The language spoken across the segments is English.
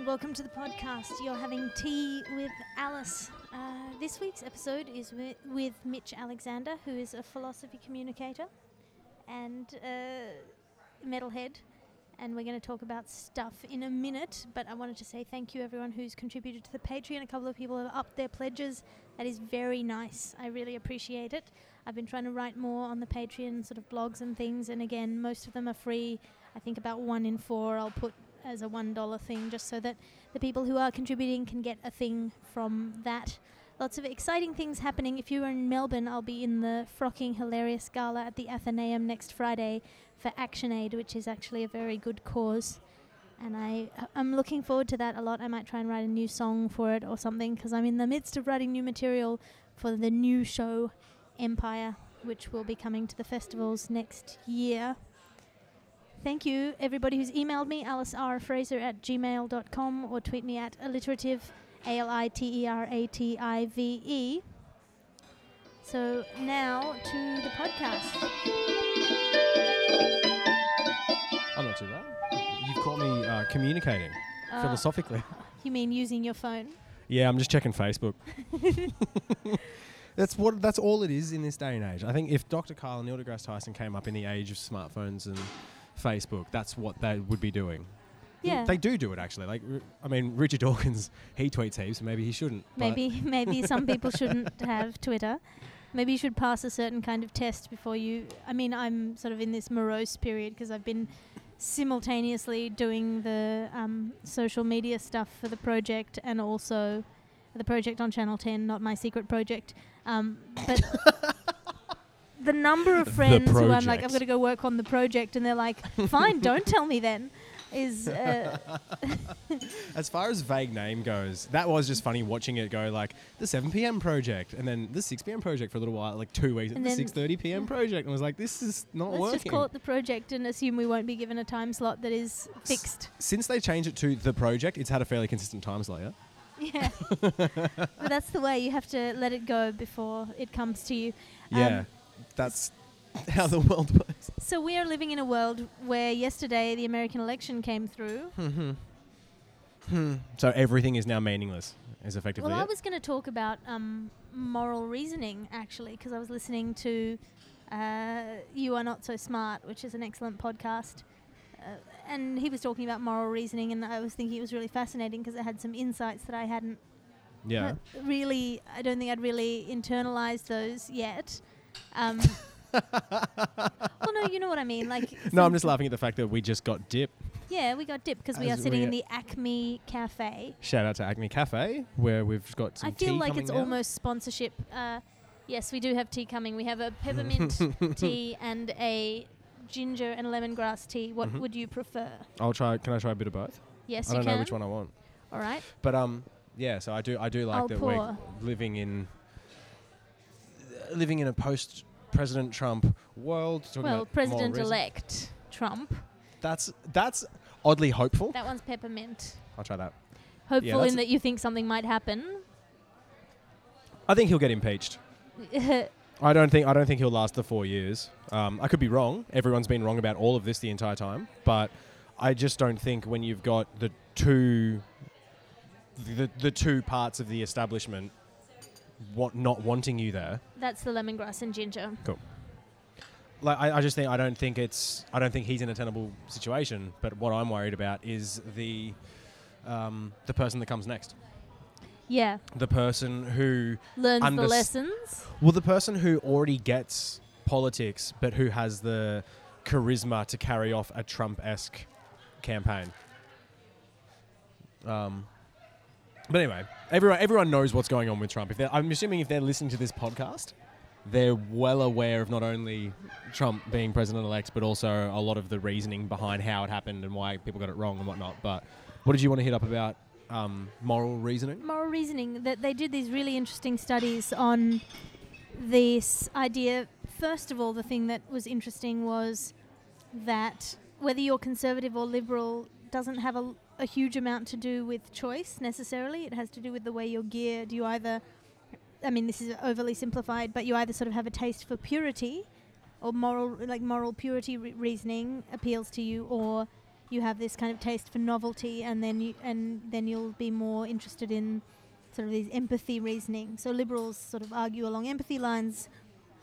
and welcome to the podcast. You're having tea with Alice. Uh, this week's episode is wi- with Mitch Alexander, who is a philosophy communicator and uh, metalhead. And we're going to talk about stuff in a minute. But I wanted to say thank you, everyone who's contributed to the Patreon. A couple of people have upped their pledges. That is very nice. I really appreciate it. I've been trying to write more on the Patreon, sort of blogs and things. And again, most of them are free. I think about one in four I'll put as a one dollar thing, just so that the people who are contributing can get a thing from that. Lots of exciting things happening. If you are in Melbourne, I'll be in the Frocking Hilarious Gala at the Athenaeum next Friday for Action Aid, which is actually a very good cause. And I, I'm looking forward to that a lot. I might try and write a new song for it or something, because I'm in the midst of writing new material for the new show, Empire, which will be coming to the festivals next year. Thank you, everybody who's emailed me, alicerfraser at gmail.com, or tweet me at alliterative, A L I T E R A T I V E. So now to the podcast. I'm not too bad. You've caught me uh, communicating Uh, philosophically. You mean using your phone? Yeah, I'm just checking Facebook. that's what. That's all it is in this day and age. I think if Dr. Karl and Neil deGrasse Tyson came up in the age of smartphones and Facebook, that's what they would be doing. Yeah. They do do it actually. Like, I mean, Richard Dawkins, he tweets heaps. so Maybe he shouldn't. Maybe maybe some people shouldn't have Twitter. Maybe you should pass a certain kind of test before you. I mean, I'm sort of in this morose period because I've been simultaneously doing the um, social media stuff for the project and also the project on Channel 10, not my secret project. Um, but the number of friends who I'm like. I've got to go work on the project, and they're like, fine, don't tell me then. Is uh, As far as vague name goes, that was just funny watching it go like the 7 p.m. project and then the 6 p.m. project for a little while, like two weeks, And the then- 6:30 p.m. project, and I was like, this is not let's working. just call it the project and assume we won't be given a time slot that is fixed. Since they changed it to the project, it's had a fairly consistent time slot. Yeah. Yeah. but that's the way you have to let it go before it comes to you. Yeah, Um, that's how the world works. So we are living in a world where yesterday the American election came through. so everything is now meaningless. Is effectively Well, I was going to talk about um, moral reasoning actually because I was listening to uh, You Are Not So Smart, which is an excellent podcast. Uh, and he was talking about moral reasoning, and I was thinking it was really fascinating because it had some insights that I hadn't yeah. Really, I don't think I'd really internalized those yet. Um, well, no, you know what I mean. Like, No, I'm just laughing at the fact that we just got dip. Yeah, we got dip because we are As sitting we in the Acme Cafe. Shout out to Acme Cafe where we've got some I feel like it's now. almost sponsorship. Uh, yes, we do have tea coming. We have a peppermint tea and a ginger and lemongrass tea. What Mhm. would you prefer? I'll try. Can I try a bit of both? Yes, I don't know which one I want. All right. But um, yeah. So I do. I do like I'll that pour. we're living in living in a post President Trump world. talking Well, about. President-elect Trump. That's that's oddly hopeful. That one's peppermint. I'll try that. Hopeful that's in that you think something might happen. I think he'll get impeached. I don't think I don't think he'll last the four years. Um, I could be wrong. Everyone's been wrong about all of this the entire time, but I just don't think when you've got the two the, the two parts of the establishment what not wanting you there. That's the lemongrass and ginger. Cool. Like I, I just think I don't think it's I don't think he's in a tenable situation. But what I'm worried about is the um, the person that comes next. Yeah. The person who Learns the lessons. Well, the person who already gets politics, but who has the charisma to carry off a Trump-esque campaign. Um, but anyway, everyone everyone knows what's going on with Trump. If I'm assuming if they're listening to this podcast, they're well aware of not only Trump being president-elect, but also a lot of the reasoning behind how it happened and why people got it wrong and whatnot. But what did you want to hit up about um, moral reasoning? Moral reasoning. That they did these really interesting studies on this idea. First of all, the thing that was interesting was that whether you're conservative or liberal doesn't have a, a huge amount to do with choice necessarily. It has to do with the way you're geared. You either, I mean, this is overly simplified, but you either sort of have a taste for purity, or moral, like moral purity re- reasoning appeals to you, or you have this kind of taste for novelty, and then you and then you'll be more interested in sort of these empathy reasoning. So liberals sort of argue along empathy lines,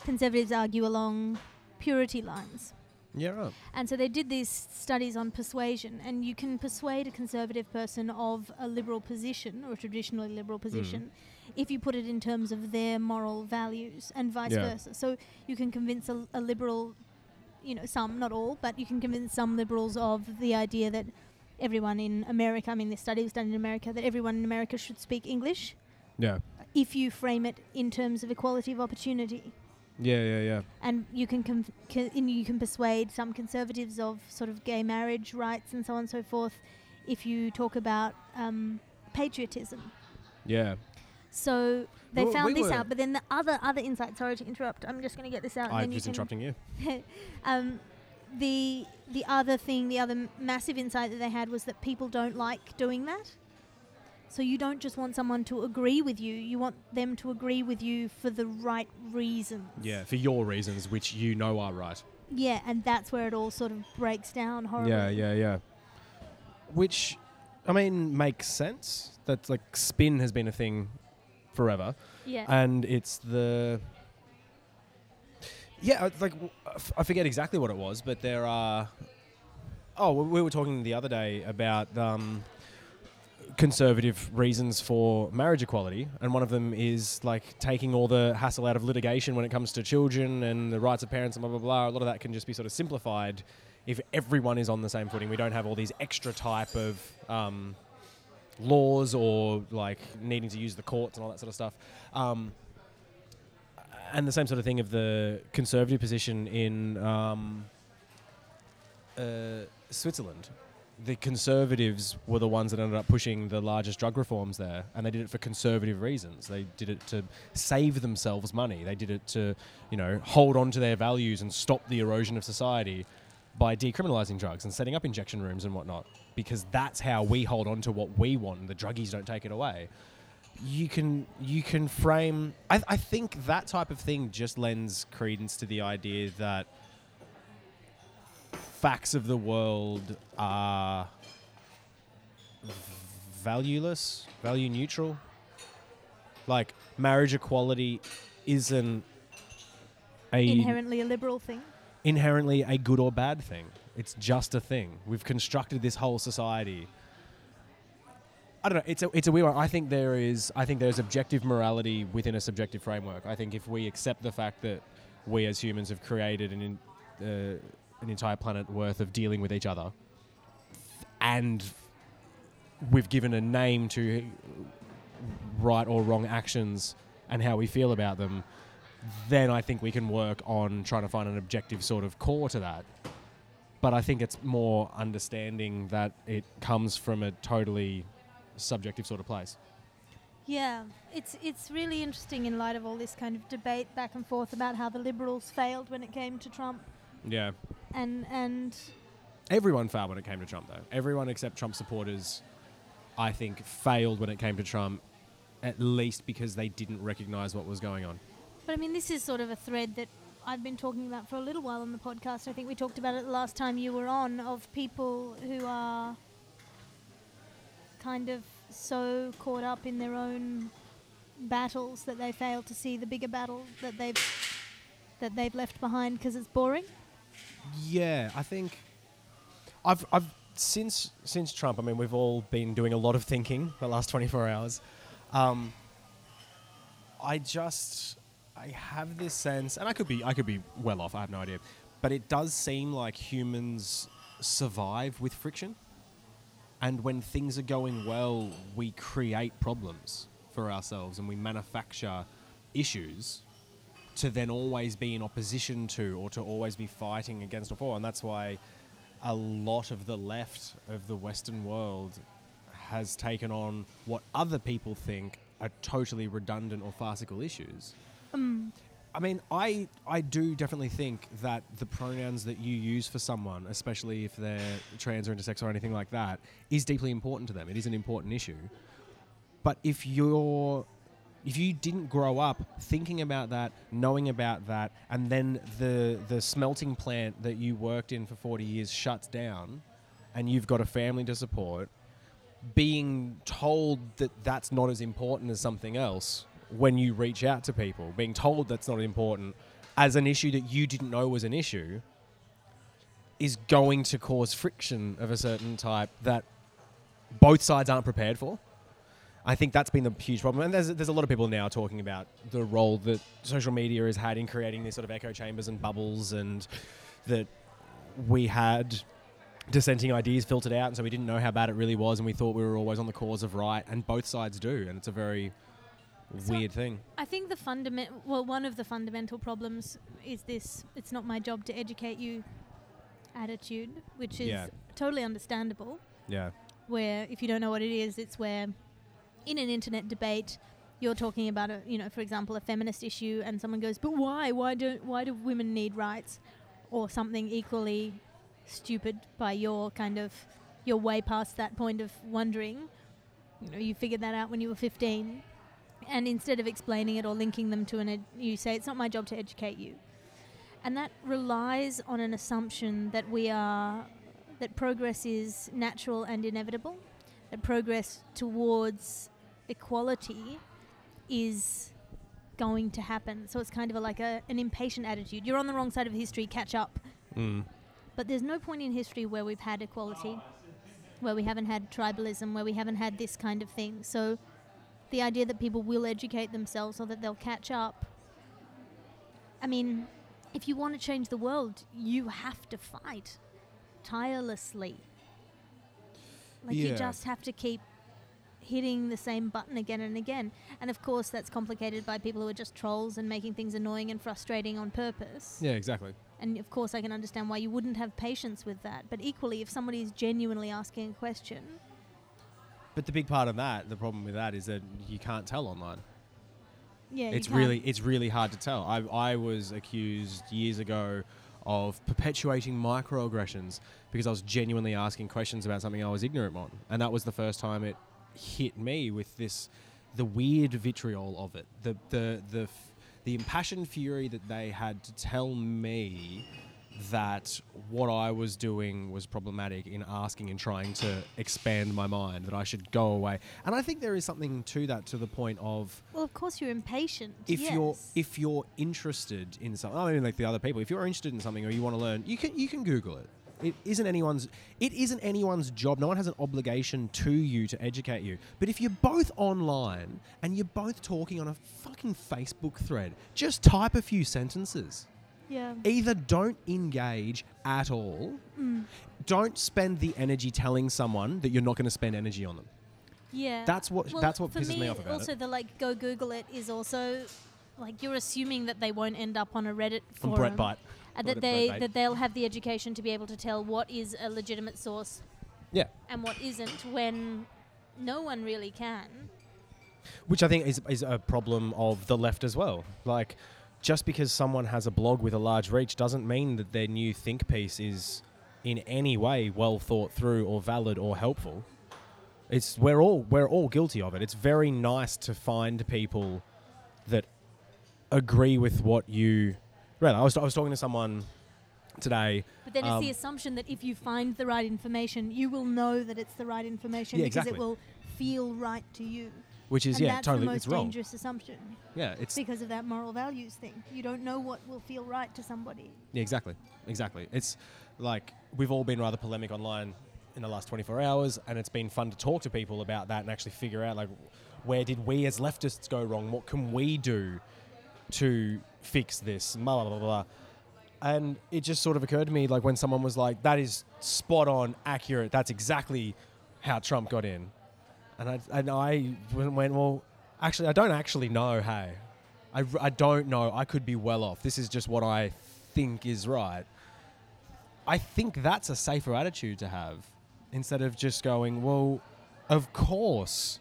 conservatives argue along purity lines. Yeah, right. And so they did these studies on persuasion, and you can persuade a conservative person of a liberal position or a traditionally liberal mm. position if you put it in terms of their moral values, and vice Yeah. versa. So you can convince a, a liberal, you know, some, not all, but you can convince some liberals of the idea that everyone in America, I mean, this study was done in America, that everyone in America should speak English Yeah. if you frame it in terms of equality of opportunity Yeah, yeah, yeah. and you can com- ca- and you can persuade some conservatives of sort of gay marriage rights and so on and so forth if you talk about um, patriotism. Yeah. So they Well, found we this out, but then the other other insight. Sorry to interrupt. I'm just going to get this out. and I'm then you just interrupting you. um, the the other thing, the other m- massive insight that they had was that people don't like doing that. So you don't just want someone to agree with you; you want them to agree with you for the right reasons. Yeah, for your reasons, which you know are right. Yeah, and that's where it all sort of breaks down horribly. Yeah, yeah, yeah. Which, I mean, makes sense. That like spin has been a thing forever, Yeah. and it's the yeah, like I forget exactly what it was, but there are. Oh, we we were talking the other day about um, conservative reasons for marriage equality, and one of them is like taking all the hassle out of litigation when it comes to children and the rights of parents and blah blah blah. A lot of that can just be sort of simplified if everyone is on the same footing. We don't have all these extra type of um, laws or like needing to use the courts and all that sort of stuff. Um, and the same sort of thing of the conservative position in um, uh, Switzerland. The conservatives were the ones that ended up pushing the largest drug reforms there, and they did it for conservative reasons. They did it to save themselves money. They did it to, you know, hold on to their values and stop the erosion of society by decriminalizing drugs and setting up injection rooms and whatnot. Because that's how we hold on to what we want, and the druggies don't take it away you can you can frame I, I think that type of thing just lends credence to the idea that facts of the world are valueless value neutral like marriage equality isn't a Inherently a liberal thing. inherently a good or bad thing. It's just a thing. We've constructed this whole society. I don't know. It's a it's a weird one. I think there is I think there's objective morality within a subjective framework. I think if we accept the fact that we as humans have created an in, uh, an entire planet worth of dealing with each other, and we've given a name to right or wrong actions and how we feel about them, then I think we can work on trying to find an objective sort of core to that. But I think it's more understanding that it comes from a totally subjective sort of place. Yeah, it's it's really interesting in light of all this kind of debate back and forth about how the liberals failed when it came to Trump, Yeah. And and Everyone failed when it came to Trump, though. Everyone except Trump supporters, I think, failed when it came to Trump, at least because they didn't recognize what was going on. But I mean, this is sort of a thread that I've been talking about for a little while on the podcast. I think we talked about it the last time you were on of people who are kind of so caught up in their own battles that they fail to see the bigger battle that they've that they've left behind because it's boring. Yeah, I think I've I've since since Trump. I mean, we've all been doing a lot of thinking the last twenty four hours. Um, I just I have this sense, and I could be I could be well off. I have no idea, but it does seem like humans survive with friction, and when things are going well, we create problems for ourselves, and we manufacture issues to then always be in opposition to or to always be fighting against or for. And that's why a lot of the left of the Western world has taken on what other people think are totally redundant or farcical issues. Um, I mean, I I do definitely think that the pronouns that you use for someone, especially if they're trans or intersex or anything like that, is deeply important to them. It is an important issue. But if you're if you didn't grow up thinking about that, knowing about that, and then the the smelting plant that you worked in for 40 years shuts down, and you've got a family to support, being told that that's not as important as something else when you reach out to people, being told that's not important as an issue that you didn't know was an issue is going to cause friction of a certain type that both sides aren't prepared for. I think that's been the huge problem. And there's, there's a lot of people now talking about the role that social media has had in creating these sort of echo chambers and bubbles, and that we had dissenting ideas filtered out, and so we didn't know how bad it really was, and we thought we were always on the cause of right, and both sides do, and it's a very So weird thing. I think the fundament, well, one of the fundamental problems is this: it's not my job to educate you attitude, which is Yeah. totally understandable. Yeah. Where if you don't know what it is, it's where in an internet debate you're talking about a, you know, for example, a feminist issue, and someone goes, "But why? Why don't? Why do women need rights?" Or something equally stupid by your kind of you're way past that point of wondering. You know, you figured that out when you were 15, and instead of explaining it or linking them to an, ed- you say it's not my job to educate you, and that relies on an assumption that we are that progress is natural and inevitable, that progress towards equality is going to happen. So it's kind of a, like a, an impatient attitude. You're on the wrong side of history, catch up. Mm. But there's no point in history where we've had equality, where we haven't had tribalism, where we haven't had this kind of thing. So the idea that people will educate themselves or that they'll catch up. I mean, if you want to change the world, you have to fight tirelessly. Like you just have to keep hitting the same button again and again. And of course, that's complicated by people who are just trolls and making things annoying and frustrating on purpose. Yeah, exactly. And of course, I can understand why you wouldn't have patience with that. But equally, if somebody is genuinely asking a question, But the big part of that, the problem with that is that you can't tell online. yeah, it's really it's really hard to tell. I I was accused years ago of perpetuating microaggressions because I was genuinely asking questions about something I was ignorant on, and that was the first time it hit me with this the weird vitriol of it, the the the f- the impassioned fury that they had to tell me that what I was doing was problematic in asking and trying to expand my mind, that I should go away. And I think there is something to that to the point of Well, of course, you're impatient. if yes. you're if you're interested in something, I mean, like the other people, if you're interested in something or you want to learn, you can you can Google it. It isn't anyone's it isn't anyone's job. No one has an obligation to you to educate you. But if you're both online and you're both talking on a fucking Facebook thread, just type a few sentences. yeah, Either don't engage at all, Mm. don't spend the energy telling someone that you're not going to spend energy on them. yeah. That's what Well, that's what pisses me, me off about Also, it. the like go Google it is also like you're assuming that they won't end up on a Reddit forum. Breitbart. Brett that they that they'll have the education to be able to tell what is a legitimate source Yeah. and what isn't when no one really can. Which I think is, is a problem of the left as well. Like, just because someone has a blog with a large reach doesn't mean that their new think piece is in any way well thought through or valid or helpful. It's we're all we're all guilty of it. It's very nice to find people that agree with what you. Right, I was I was talking to someone today. But then it's the Um, assumption that if you find the right information, you will know that it's the right information Yeah, because exactly. it will feel right to you. Which is and yeah, that's totally the most it's wrong. dangerous assumption Yeah, it's because of that moral values thing. You don't know what will feel right to somebody. Yeah, exactly. Exactly. It's like we've all been rather polemic online in the last 24 hours, and it's been fun to talk to people about that and actually figure out like where did we as leftists go wrong? What can we do to fix this? Blah, blah, blah, blah. And it just sort of occurred to me like when someone was like, that is spot on, accurate, that's exactly how Trump got in. And I, and I went, well, actually, I don't actually know, hey. I, I don't know. I could be well off. This is just what I think is right. I think that's a safer attitude to have instead of just going, well, of course,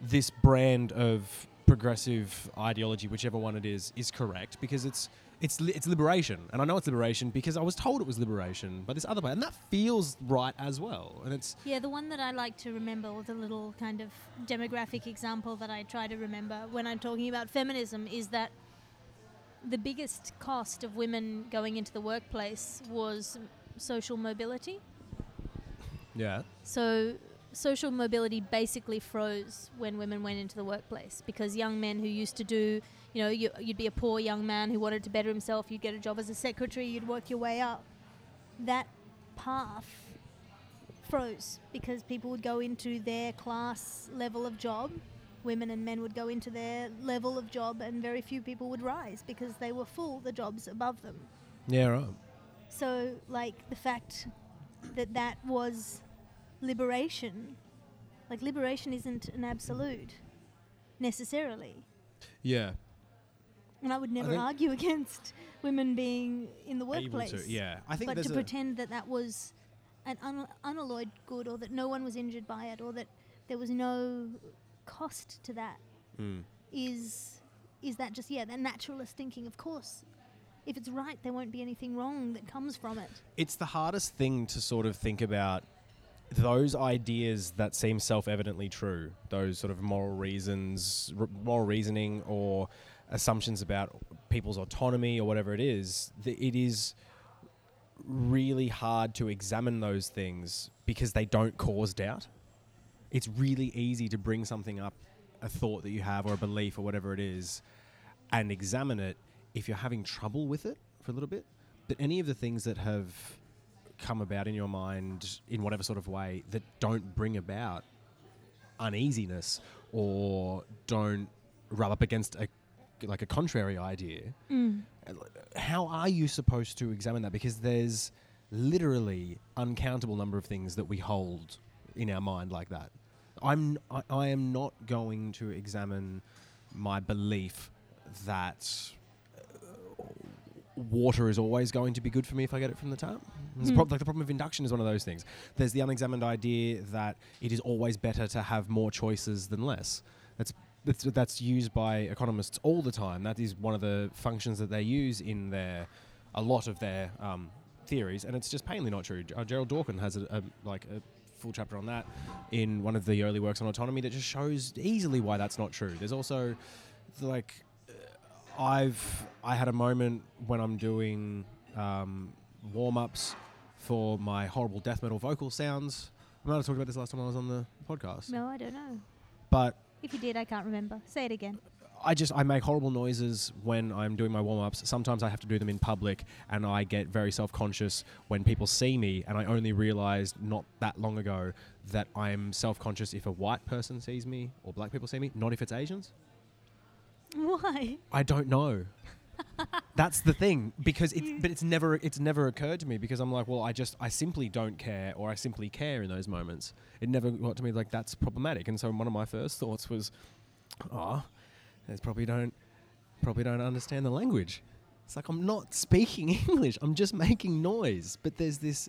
this brand of progressive ideology, whichever one it is, is correct because it's it's li- it's liberation, and I know it's liberation because I was told it was liberation by this other way, and that feels right as well. And it's Yeah, the one that I like to remember, or the little kind of demographic example that I try to remember when I'm talking about feminism, is that the biggest cost of women going into the workplace was social mobility. Yeah. So social mobility basically froze when women went into the workplace because young men who used to do, you know, you, you'd be a poor young man who wanted to better himself, you'd get a job as a secretary, you'd work your way up. That path froze because people would go into their class level of job. Women and men would go into their level of job, and very few people would rise because they were full the jobs above them. Yeah, right. So, like the fact that that was liberation, like liberation isn't an absolute necessarily. Yeah. And I would never think- argue against women being in the workplace. to. Yeah. I think But to pretend that that was an un- unalloyed good or that no one was injured by it or that there was no cost to that Mm. is is that just yeah that naturalist thinking of course if it's right there won't be anything wrong that comes from it It's the hardest thing to sort of think about those ideas that seem self-evidently true, those sort of moral reasons, r- moral reasoning, or assumptions about people's autonomy or whatever it is. th- It is really hard to examine those things because they don't cause doubt. It's really easy to bring something up, a thought that you have or a belief or whatever it is, and examine it if you're having trouble with it for a little bit. But any of the things that have come about in your mind in whatever sort of way that don't bring about uneasiness or don't rub up against a like a contrary idea mm. how are you supposed to examine that? Because there's literally uncountable number of things that we hold in our mind like that. I'm i, I am not going to examine my belief that water is always going to be good for me if I get it from the tap. Prob- like the problem of induction is one of those things. There's the unexamined idea that it is always better to have more choices than less. That's that's, that's used by economists all the time. That is one of the functions that they use in their a lot of their um, theories, and it's just plainly not true. Uh, Gerald Dworkin has a, a like a full chapter on that in one of the early works on autonomy that just shows easily why that's not true. There's also like I've I had a moment when I'm doing um, warm ups for my horrible death metal vocal sounds. I might have talked about this last time I was on the podcast, no i don't know but if you did i can't remember say it again I just I make horrible noises when I'm doing my warm ups. Sometimes I have to do them in public, and I get very self conscious when people see me. And I only realized not that long ago that I'm self conscious if a white person sees me or black people see me, not if it's Asians. why I don't know. That's the thing because it, but it's never it's never occurred to me because I'm like, well, I just I simply don't care or I simply care in those moments. It never got to me like that's problematic. And so one of my first thoughts was, oh, they probably don't probably don't understand the language. It's like I'm not speaking English. I'm just making noise. But there's this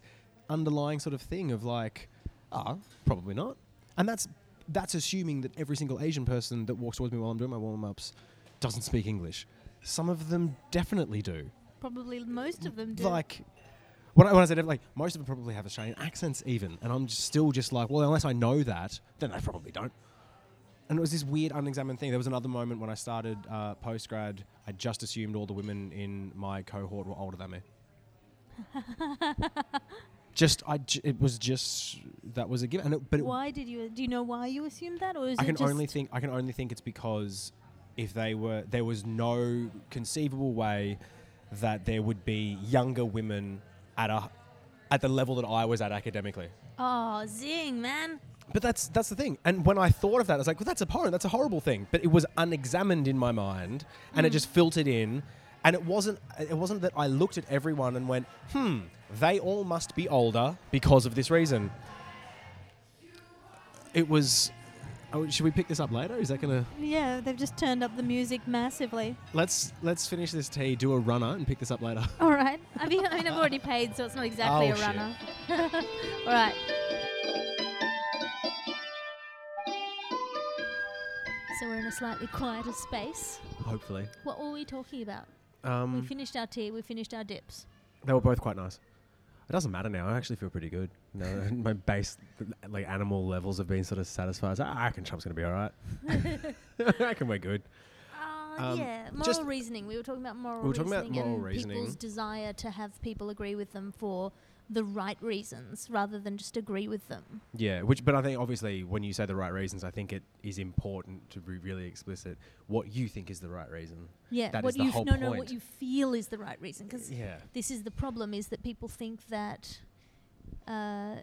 underlying sort of thing of like, ah, probably not. And that's that's assuming that every single Asian person that walks towards me while I'm doing my warm ups doesn't speak English. Some of them definitely do. probably most of them do Like, when I, when I said like most of them probably have Australian accents even, and I'm just still just like, well, unless I know that, then they probably don't. And it was this weird unexamined thing. There was another moment when I started uh, post grad. I just assumed all the women in my cohort were older than me. just I, j- it was just that was a given. And it, but why did you do you know why you assumed that or is I it can only think I can only think it's because if they were there was no conceivable way that there would be younger women at a at the level that I was at academically. oh zing man But that's that's the thing. And when I thought of that, I was like, well, that's abhorrent. That's a horrible thing. But it was unexamined in my mind, and it Mm. just filtered in. And it wasn't it wasn't that I looked at everyone and went, hmm, they all must be older because of this reason. It was. Oh, should we pick this up later? Is that gonna? yeah they've just turned up the music massively Let's let's finish this tea, do a runner, and pick this up later. all right I mean, I mean i've already paid so it's not exactly Oh, a shit. runner all right so we're in a slightly quieter space Hopefully. what were we talking about we Um, finished our tea we finished our dips they were both quite nice. It doesn't matter now. I actually feel pretty good. You know, my base, like animal levels, have been sort of satisfied. So, "Ah, I reckon Trump's going to be all right. I reckon we're good. Uh, Um, yeah, moral reasoning. We were talking about moral We were talking reasoning about moral and reasoning. people's desire to have people agree with them for the right reasons rather than just agree with them. Yeah, which, but I think obviously when you say the right reasons, I think it is important to be really explicit what you think is the right reason. Yeah, That what is the you no no what you feel is the right reason because Yeah. this is the problem is that people think that uh,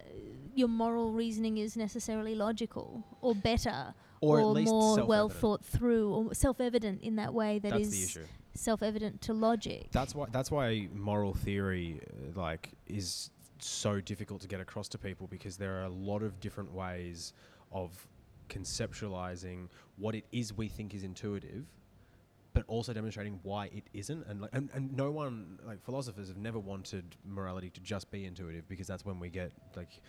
your moral reasoning is necessarily logical or better Or, least more well thought through or self-evident in that way that That's the is issue. self-evident to logic. That's why. That's why moral theory, uh, like, is so difficult to get across to people because there are a lot of different ways of conceptualizing what it is we think is intuitive, but also demonstrating why it isn't. And like, and, and no one, like philosophers, have never wanted morality to just be intuitive because that's when we get like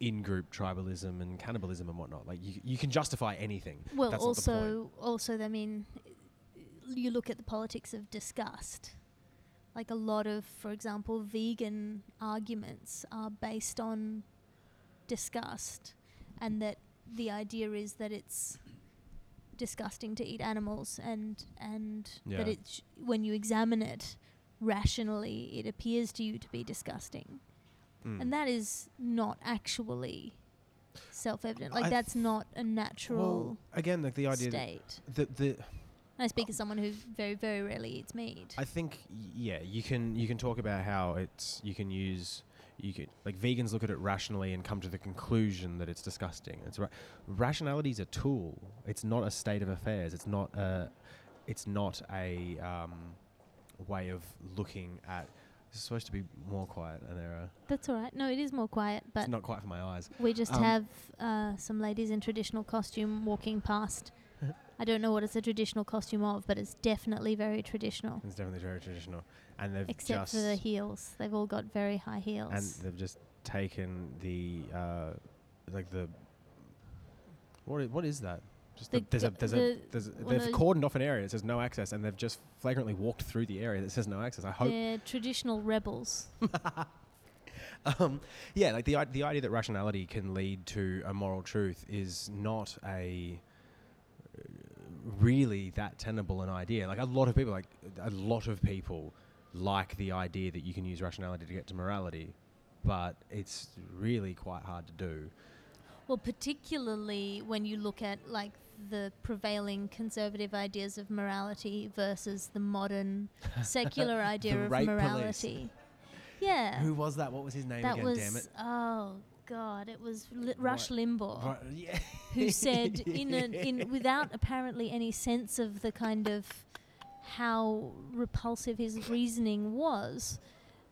in-group tribalism and cannibalism and whatnot. Like, you you can justify anything. Well, That's not the point. also, also, I mean, you look at the politics of disgust. Like a lot of, for example, vegan arguments are based on disgust, and that the idea is that it's disgusting to eat animals, and and that Yeah. it sh- when you examine it rationally, it appears to you to be disgusting, Mm. and that is not actually self-evident. Like I that's th- not a natural well, again, like the idea that state. the, the I speak as someone who very, very rarely eats meat. I think yeah, you can you can talk about how it's you can use you can like vegans look at it rationally and come to the conclusion that it's disgusting. It's right. Rationality is a tool. It's not a state of affairs. It's not a it's not a um, way of looking at. It's supposed to be more quiet, and there are. That's all right. No, it is more quiet, but It's not quiet for my eyes. we just Um, have uh, some ladies in traditional costume walking past. I don't know what it's a traditional costume of, but it's definitely very traditional. It's definitely very traditional, and they've Except just for the heels. They've all got very high heels. and they've just taken the uh, like the what is, what is that? Just The the, there's a g- there's the- a there's a, they've cordoned off an area that says no access, and they've just flagrantly walked through the area that says no access. I hope. They're traditional rebels. um, yeah, like the i- the idea that rationality can lead to a moral truth is not a really that tenable an idea. Like a lot of people, like a lot of people, like the idea that you can use rationality to get to morality, but it's really quite hard to do. Well, particularly when you look at like the prevailing conservative ideas of morality versus the modern secular idea of rape police. morality. Yeah. Who was that? What was his name that again? was damn it! oh god, it was Li- Rush Limbaugh Right, yeah. who said in in without apparently any sense of the kind of how repulsive his reasoning was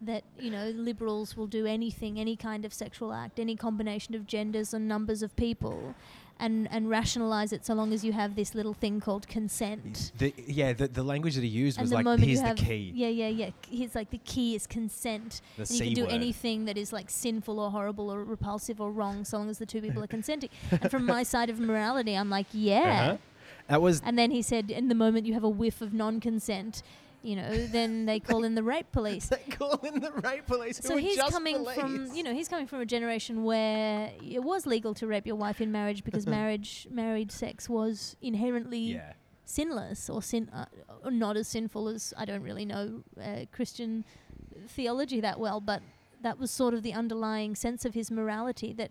that you know liberals will do anything any kind of sexual act any combination of genders and numbers of people and and rationalize it so long as you have this little thing called consent The, yeah, the, the language that he used and was like, "Here's the key." yeah yeah yeah he's like the key is consent The and you C can do word. anything that is like sinful or horrible or repulsive or wrong so long as the two people are consenting. and from my side of morality, I'm like, yeah. Uh-huh. That was And then he said, in the moment you have a whiff of non-consent, you know, then they call in the rape police. they call in the rape police. So he's just coming from, you know, he's coming from a generation where it was legal to rape your wife in marriage because marriage, married sex was inherently yeah. sinless or sin, uh, or not as sinful as I don't really know uh, Christian theology that well, but that was sort of the underlying sense of his morality that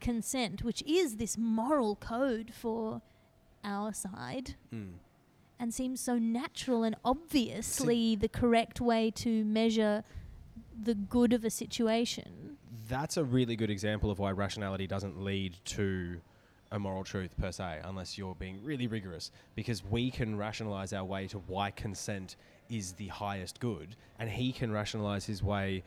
consent, which is this moral code for our side, Mm. And seems so natural and obviously the correct way to measure the good of a situation. That's a really good example of why rationality doesn't lead to a moral truth per se, unless you're being really rigorous. Because we can rationalize our way to why consent is the highest good, and he can rationalize his way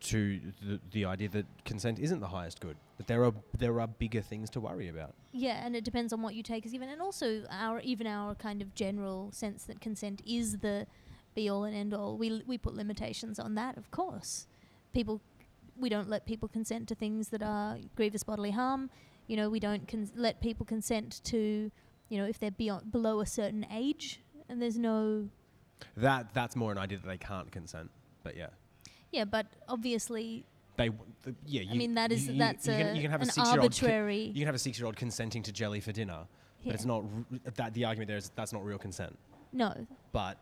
to the, the idea that consent isn't the highest good. That there are there are bigger things to worry about. Yeah, and it depends on what you take as given, and also our even our kind of general sense that consent is the be all and end all. We l- we put limitations on that, of course. People, we don't let people consent to things that are grievous bodily harm. You know, we don't cons- let people consent to, you know, if they're beyond below a certain age, and there's no That that's more an idea that they can't consent. But yeah. yeah, but obviously, They, the, yeah. You, I mean that is you- you- that's you a, can, you can have an a arbitrary. you can have a six-year-old consenting to jelly for dinner, yeah. but it's not r- that. The argument there is that's not real consent. No, but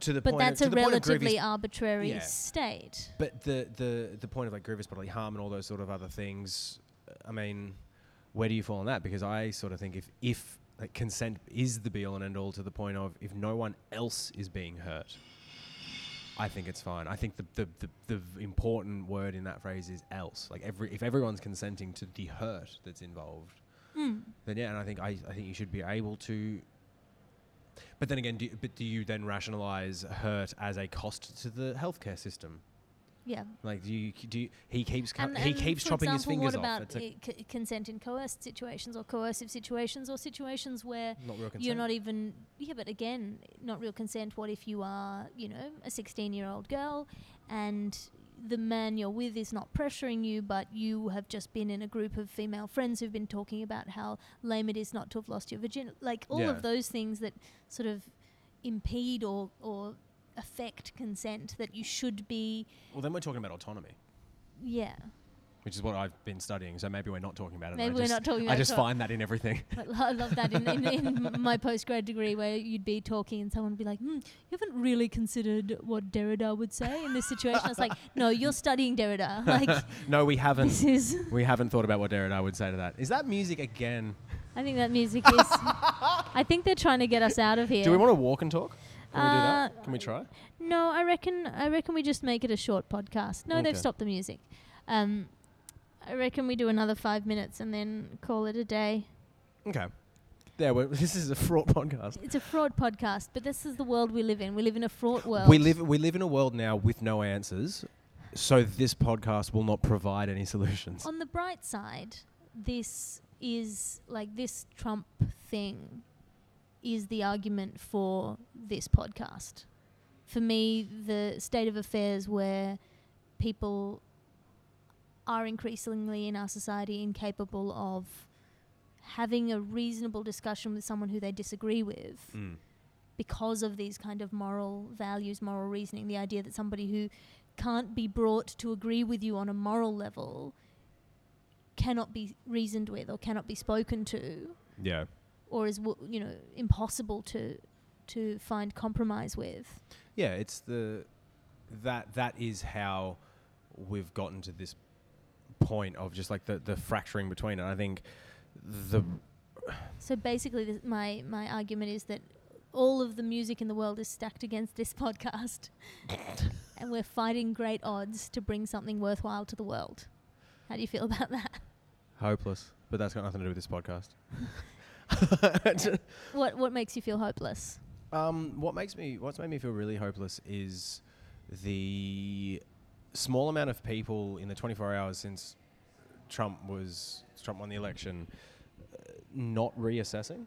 to the but point. that's to a relatively arbitrary Yeah. state. But the the the point of like grievous bodily harm and all those sort of other things. I mean, where do you fall on that? Because I sort of think if if like consent is the be all and end all to the point of if no one else is being hurt, I think it's fine. I think the the, the, the important word in that phrase is else. Like every if everyone's consenting to the hurt that's involved, Mm. then yeah, and I think I, I think you should be able to. But then again, do, but do you then rationalize hurt as a cost to the healthcare system? Yeah. Like, do you do you, he keeps cu- And, he and keeps chopping his example, fingers what off. about It's a, i- c- consent in coerced situations or coercive situations or situations where not real consent. you're not even yeah but again not real consent what if you are you know a 16 year old girl and the man you're with is not pressuring you but you have just been in a group of female friends who've been talking about how lame it is not to have lost your virginity like all Yeah. of those things that sort of impede or or affect consent that you should be Well, then we're talking about autonomy, yeah which is what I've been studying. So maybe we're not talking about it. Maybe I we're just, not talking I just find that in everything. I I love that in, in, in my postgrad degree where you'd be talking and someone would be like, hmm, you haven't really considered what Derrida would say in this situation. I was like, no, you're studying Derrida. Like, no, we haven't. this is, we haven't thought about what Derrida would say to that. Is that music again? I think that music is, I think they're trying to get us out of here. Do we want to walk and talk? Can we do Uh, that? Can we try? No, I reckon, I reckon we just make it a short podcast. No, Okay. they've stopped the music. Um, I reckon we do another five minutes and then call it a day. Okay. There, we're, this is a fraught podcast. It's a fraud podcast, but this is the world we live in. We live in a fraught world. We live we live in a world now with no answers, so this podcast will not provide any solutions. On the bright side, this is like this Trump thing is the argument for this podcast. For me, the state of affairs where people are increasingly in our society incapable of having a reasonable discussion with someone who they disagree with Mm. because of these kind of moral values, moral reasoning, the idea that somebody who can't be brought to agree with you on a moral level cannot be reasoned with or cannot be spoken to Yeah. Or is w- you know impossible to to find compromise with. Yeah, it's the that that is how we've gotten to this point of just like the the fracturing between it. I think the So basically th- my my argument is that all of the music in the world is stacked against this podcast. and we're fighting great odds to bring something worthwhile to the world. How do you feel about that? hopeless, but that's got nothing to do with this podcast. What what makes you feel hopeless? Um, what makes me what's made me feel really hopeless is the small amount of people in the 24 hours since Trump was Trump won the election uh, not reassessing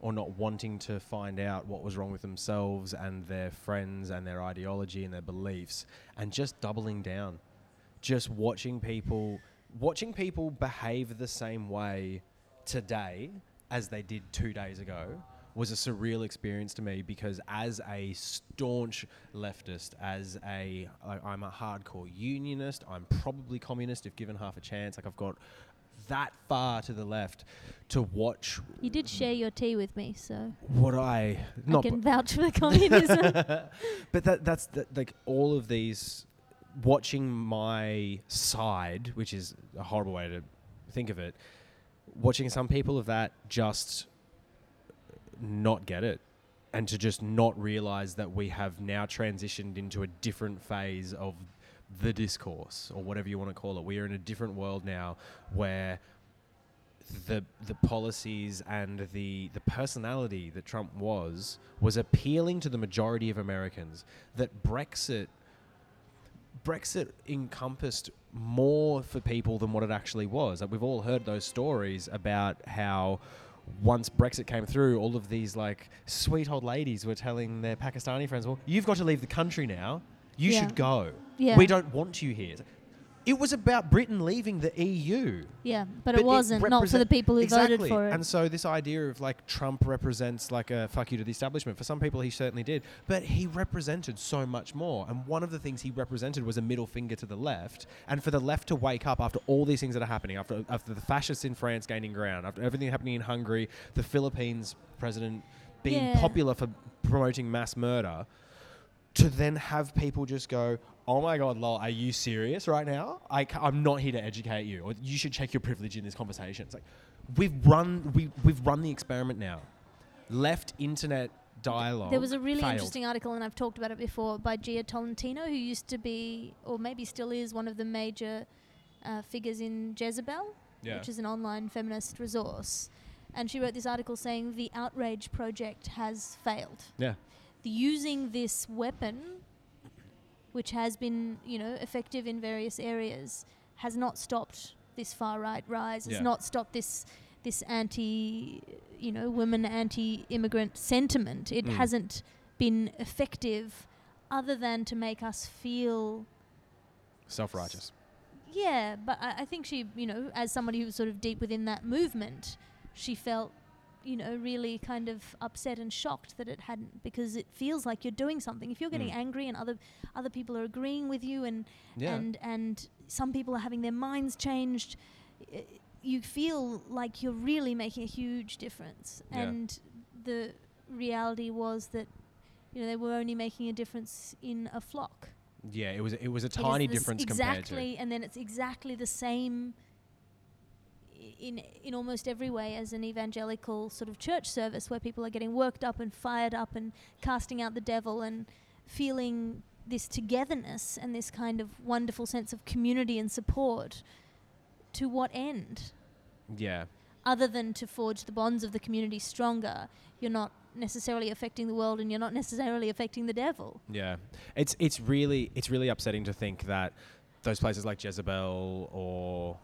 or not wanting to find out what was wrong with themselves and their friends and their ideology and their beliefs and just doubling down just watching people watching people behave the same way today as they did 2 days ago was a surreal experience to me because as a staunch leftist, as a like, I'm a hardcore unionist, I'm probably communist if given half a chance. Like I've got that far to the left to watch You did share your tea with me, so what I I not can vouch for the communism. but that that's the, like all of these watching my side, which is a horrible way to think of it. Watching some people of that just not get it and to just not realize that we have now transitioned into a different phase of the discourse or whatever you want to call it. We are in a different world now where the the policies and the the personality that Trump was was appealing to the majority of Americans. That Brexit Brexit encompassed more for people than what it actually was. Like we've all heard those stories about how once Brexit came through, all of these like sweet old ladies were telling their Pakistani friends, "Well, you've got to leave the country now. You Yeah. should go. Yeah. We don't want you here." It was about Britain leaving the EU. yeah, but, But it wasn't. not for the people who exactly. voted for it. And so this idea of like Trump represents like a fuck you to the establishment. For some people, he certainly did, but he represented so much more. And one of the things he represented was a middle finger to the left. And for the left to wake up after all these things that are happening, after after the fascists in France gaining ground, after everything happening in Hungary, the Philippines president being Yeah. popular for promoting mass murder, to then have people just go, "Oh my god, lol, are you serious right now? I, i'm not here to educate you, or you should check your privilege in this conversation." It's like we've run we we've run the experiment now. Left internet dialogue. There was a really failed. interesting article, and I've talked about it before, by Jia Tolentino, who used to be, or maybe still is, one of the major uh, figures in Jezebel, Yeah. which is an online feminist resource. And she wrote this article saying the outrage project has failed. Yeah. The using this weapon, which has been, you know, effective in various areas, has not stopped this far right rise. Has Yeah. not stopped this this anti, you know, women anti-immigrant sentiment. It Mm. hasn't been effective, other than to make us feel Self-righteous. yeah, but I, I think she, you know, as somebody who was sort of deep within that movement, she felt, you know, really kind of upset and shocked that it hadn't, because it feels like you're doing something. If you're getting Mm. angry and other other people are agreeing with you, and Yeah. and and some people are having their minds changed, you feel like you're really making a huge difference. Yeah. And the reality was that, you know, they were only making a difference in a flock. yeah, it was it was a It tiny difference exactly, compared and then it's exactly the same in in almost every way as an evangelical sort of church service where people are getting worked up and fired up and casting out the devil and feeling this togetherness and this kind of wonderful sense of community and support. To what end? Yeah. Other than to forge the bonds of the community stronger, you're not necessarily affecting the world and you're not necessarily affecting the devil. Yeah, it's it's really it's really upsetting to think that those places like Jezebel or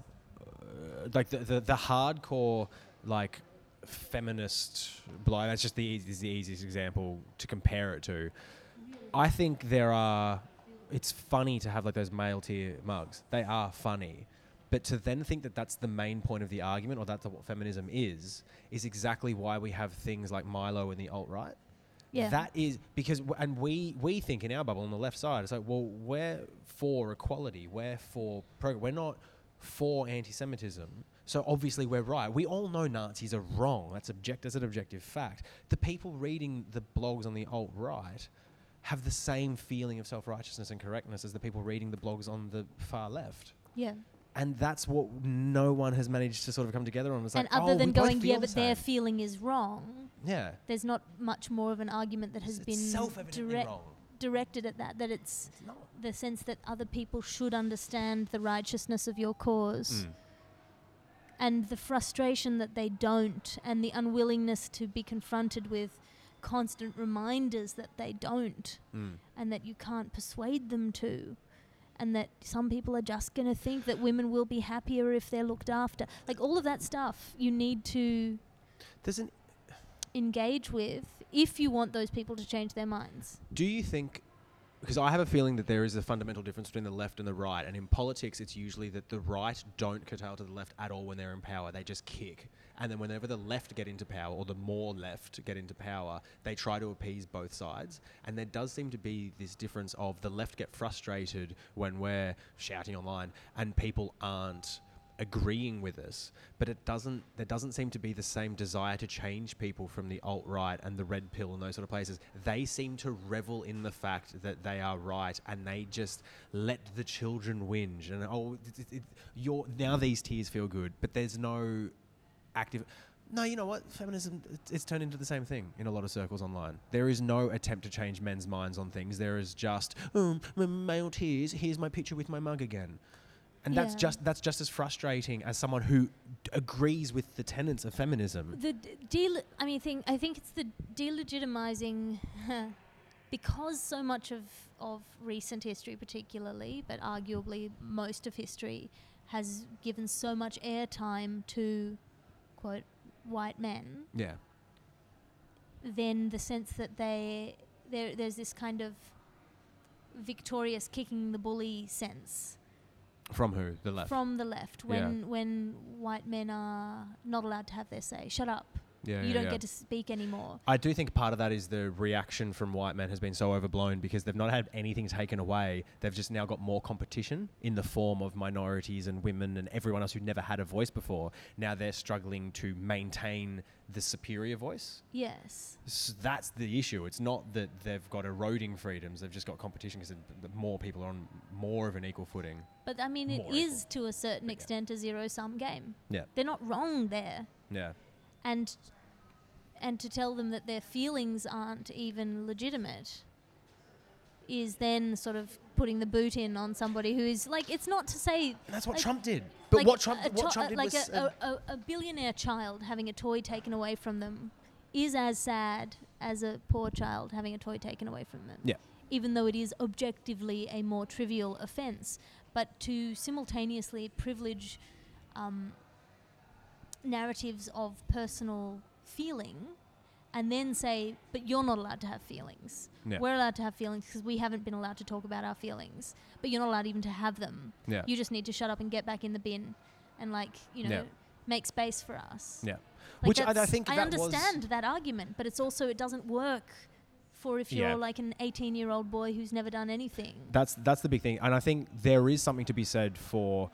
Uh, like the, the the hardcore like feminist blind. That's just the is the easiest example to compare it to. I think there are. It's funny to have like those male tier mugs. They are funny. But to then think that that's the main point of the argument, or that's what feminism is, is exactly why we have things like Milo and the alt right. Yeah. That is because, w- and we we think in our bubble on the left side, it's like, well, we're for equality, we're for progress, we're not for anti-Semitism. So obviously we're right. We all know Nazis are wrong. That's object. That's an objective fact. The people reading the blogs on the alt right have the same feeling of self-righteousness and correctness as the people reading the blogs on the far left. Yeah. And that's what no one has managed to sort of come together on. It's and like, other oh, than going, yeah, the but their feeling is wrong, yeah, there's not much more of an argument that has It's been self-evidently direct, wrong. Directed at that. That it's It's the sense that other people should understand the righteousness of your cause, Mm. and the frustration that they don't, and the unwillingness to be confronted with constant reminders that they don't, Mm. and that you can't persuade them to. And that some people are just going to think that women will be happier if they're looked after. Like all of that stuff, you need to There's an engage with if you want those people to change their minds. Do you think? Because I have a feeling that there is a fundamental difference between the left and the right, and in politics, it's usually that the right don't curtail to the left at all when they're in power; they just kick. And then whenever the left get into power, or the more left get into power, they try to appease both sides. And there does seem to be this difference of the left get frustrated when we're shouting online, and people aren't agreeing with us, but it doesn't. There doesn't seem to be the same desire to change people from the alt right and the red pill and those sort of places. They seem to revel in the fact that they are right, and they just let the children whinge. And oh, it, it, it, now these tears feel good, but there's no active. No, you know what? Feminism, it's, turned into the same thing in a lot of circles online. There is no attempt to change men's minds on things. There is just, um, male tears, here's my picture with my mug again. And that's Yeah. just that's just as frustrating as someone who d- agrees with the tenets of feminism. The d- deal. I mean, think I think it's the delegitimizing, because so much of of recent history, particularly, but arguably most of history, has given so much airtime to, quote, white men. Yeah. Then the sense that they there there's this kind of victorious kicking the bully sense From who? The left. from the left when when white men are not allowed to have their say. Shut up. Yeah, you yeah, don't yeah. get to speak anymore. I do think part of that is the reaction from white men has been so overblown because they've not had anything taken away. They've just now got more competition in the form of minorities and women and everyone else who never had a voice before. Now they're struggling to maintain the superior voice. Yes. S that's the issue. It's not that they've got eroding freedoms. They've just got competition because more people are on more of an equal footing. But I mean, it More is to a certain But yeah. extent a zero sum game. Yeah. They're not wrong there. Yeah. And and to tell them that their feelings aren't even legitimate is then sort of putting the boot in on somebody who is like it's not to say And that's what Like- Trump did. But like what Trump, what Trump did like was. a, a, a, a billionaire child having a toy taken away from them is as sad as a poor child having a toy taken away from them. Yeah. Even though it is objectively a more trivial offence, but to simultaneously privilege um, narratives of personal feeling and then say, but you're not allowed to have feelings. Yeah. We're allowed to have feelings because we haven't been allowed to talk about our feelings, but you're not allowed even to have them. yeah. You just need to shut up and get back in the bin and, like, you know, Yeah. make space for us. Yeah. Like Which I, I think I understand that argument, but it's also, it doesn't work for if you're Yeah. like an 18 year old boy who's never done anything. That's that's the big thing, and I think there is something to be said for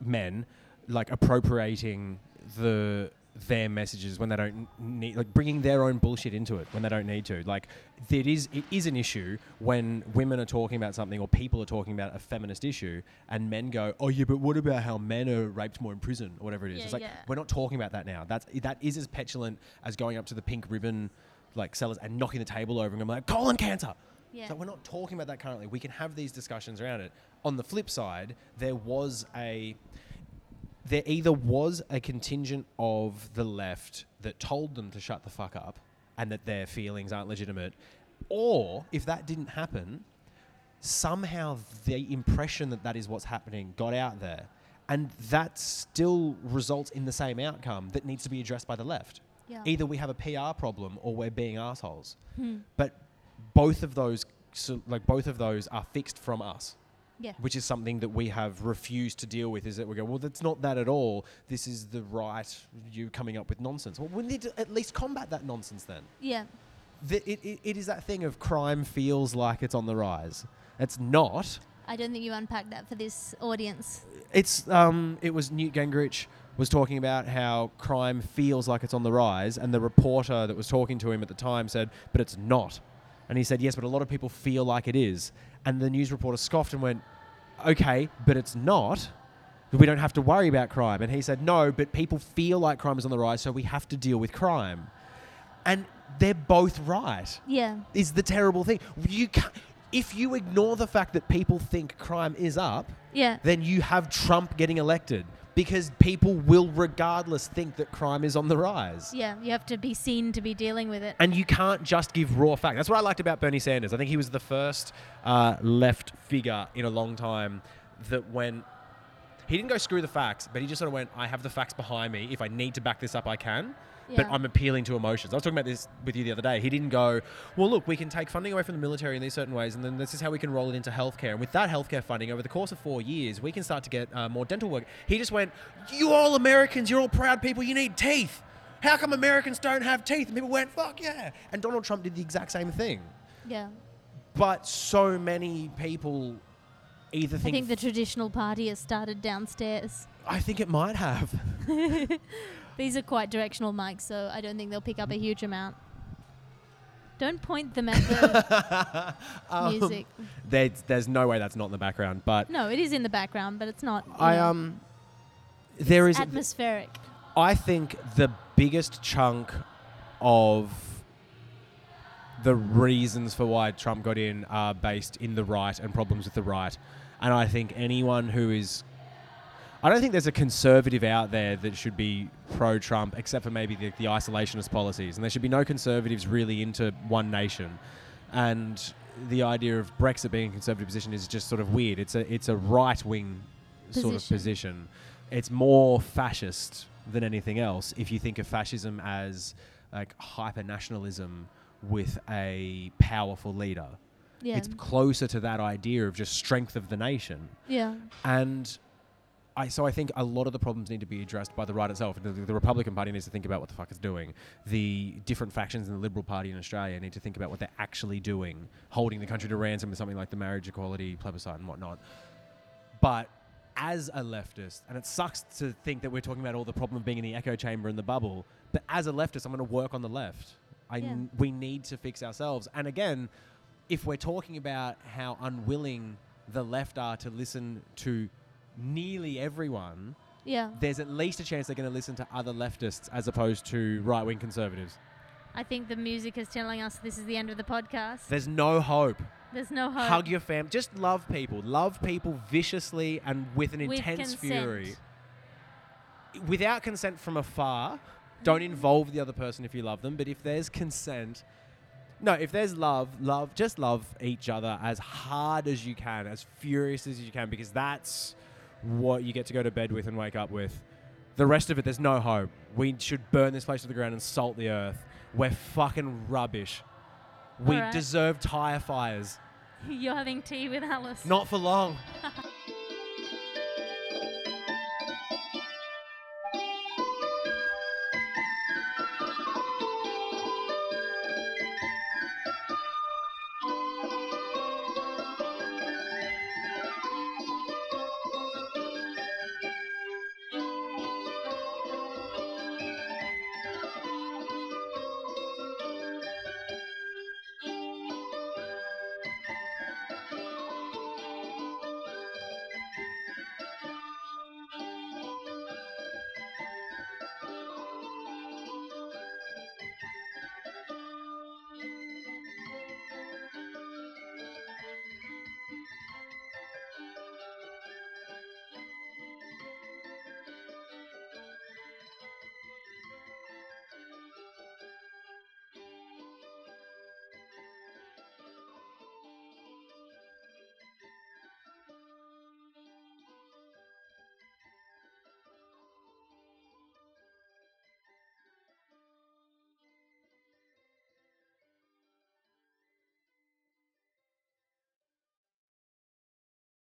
men, like appropriating the their messages when they don't need, like bringing their own bullshit into it when they don't need to. Like it is it is an issue when women are talking about something or people are talking about a feminist issue, and men go, "Oh yeah, but what about how men are raped more in prison or whatever it is?" Yeah, it's like yeah. we're not talking about that now. That's that is as petulant as going up to the pink ribbon. Like sellers and knocking the table over and I'm like colon cancer. Yeah. So we're not talking about that currently. We can have these discussions around it. On the flip side, there was a there either was a contingent of the left that told them to shut the fuck up and that their feelings aren't legitimate, or if that didn't happen, somehow the impression that that is what's happening got out there, and that still results in the same outcome that needs to be addressed by the left. yeah. Either we have a PR problem or we're being assholes Hmm. but both of those so like both of those are fixed from us Yeah. which is something that we have refused to deal with is that we go well that's not that at all. This is the right you coming up with nonsense. Well we need to at least combat that nonsense then. Yeah. the, it, it, it is that thing of crime feels like it's on the rise. It's not. I don't think you unpacked that for this audience. it's um it was Newt Gingrich was talking about how crime feels like it's on the rise and the reporter that was talking to him at the time said but it's not. And he said yes but a lot of people feel like it is. And the news reporter scoffed and went okay but it's not. We don't have to worry about crime. And he said no but people feel like crime is on the rise so we have to deal with crime. And they're both right. Yeah. is the terrible thing. You ca if you ignore the fact that people think crime is up Yeah. then you have Trump getting elected because people will regardless think that crime is on the rise. Yeah. You have to be seen to be dealing with it. And you can't just give raw fact. That's what I liked about Bernie Sanders. I think he was the first uh, left figure in a long time that went. He didn't go screw the facts, but he just sort of went, I have the facts behind me. If I need to back this up, I can. But I'm appealing to emotions. I was talking about this with you the other day. He didn't go, well, look, we can take funding away from the military in these certain ways, and then this is how we can roll it into healthcare. And with that healthcare funding, over the course of four years, we can start to get uh, more dental work. He just went, you all Americans, you're all proud people, you need teeth. How come Americans don't have teeth? And people went, fuck yeah. And Donald Trump did the exact same thing. Yeah. But so many people either I think, think the traditional party has started downstairs. I think it might have. These are quite directional mics, so I don't think they'll pick up a huge amount. Don't point them at the Um, music. There's, there's no way that's not in the background, but No, it is in the background, but it's not. you I know, um, there is. atmospheric. I think the biggest chunk of the reasons for why Trump got in are based in the right and problems with the right. And I think anyone who is. I don't think there's a conservative out there that should be pro Trump, except for maybe the, the isolationist policies. And there should be no conservatives really into one nation. And the idea of Brexit being a conservative position is just sort of weird. It's a, it's a right wing sort of Position. It's more fascist than anything else if you think of fascism as like hyper nationalism with a powerful leader. Yeah. It's closer to that idea of just strength of the nation. yeah. And I so I think a lot of the problems need to be addressed by the right itself. The, the Republican Party needs to think about what the fuck it's doing. The different factions in the Liberal Party in Australia need to think about what they're actually doing, holding the country to ransom with something like the marriage equality plebiscite and whatnot. But as a leftist, and it sucks to think that we're talking about all the problem of being in the echo chamber and the bubble, but as a leftist, I'm going to work on the left. I Yeah. n- we need to fix ourselves. And again, if we're talking about how unwilling the left are to listen to nearly everyone, Yeah. there's at least a chance they're going to listen to other leftists as opposed to right wing conservatives. I think the music is telling us this is the end of the podcast. There's no hope. There's no hope. Hug your fam. Just love people. Love people viciously and with an With intense consent. fury. Without consent from afar, don't mm-hmm. involve the other person if you love them. But if there's consent, no, if there's love, love, just love each other as hard as you can, as furious as you can, because that's what you get to go to bed with and wake up with. The rest of it, there's no hope. We should burn this place to the ground and salt the earth. We're fucking rubbish. We Alright. deserve tire fires. You're having tea with Alice. Not for long.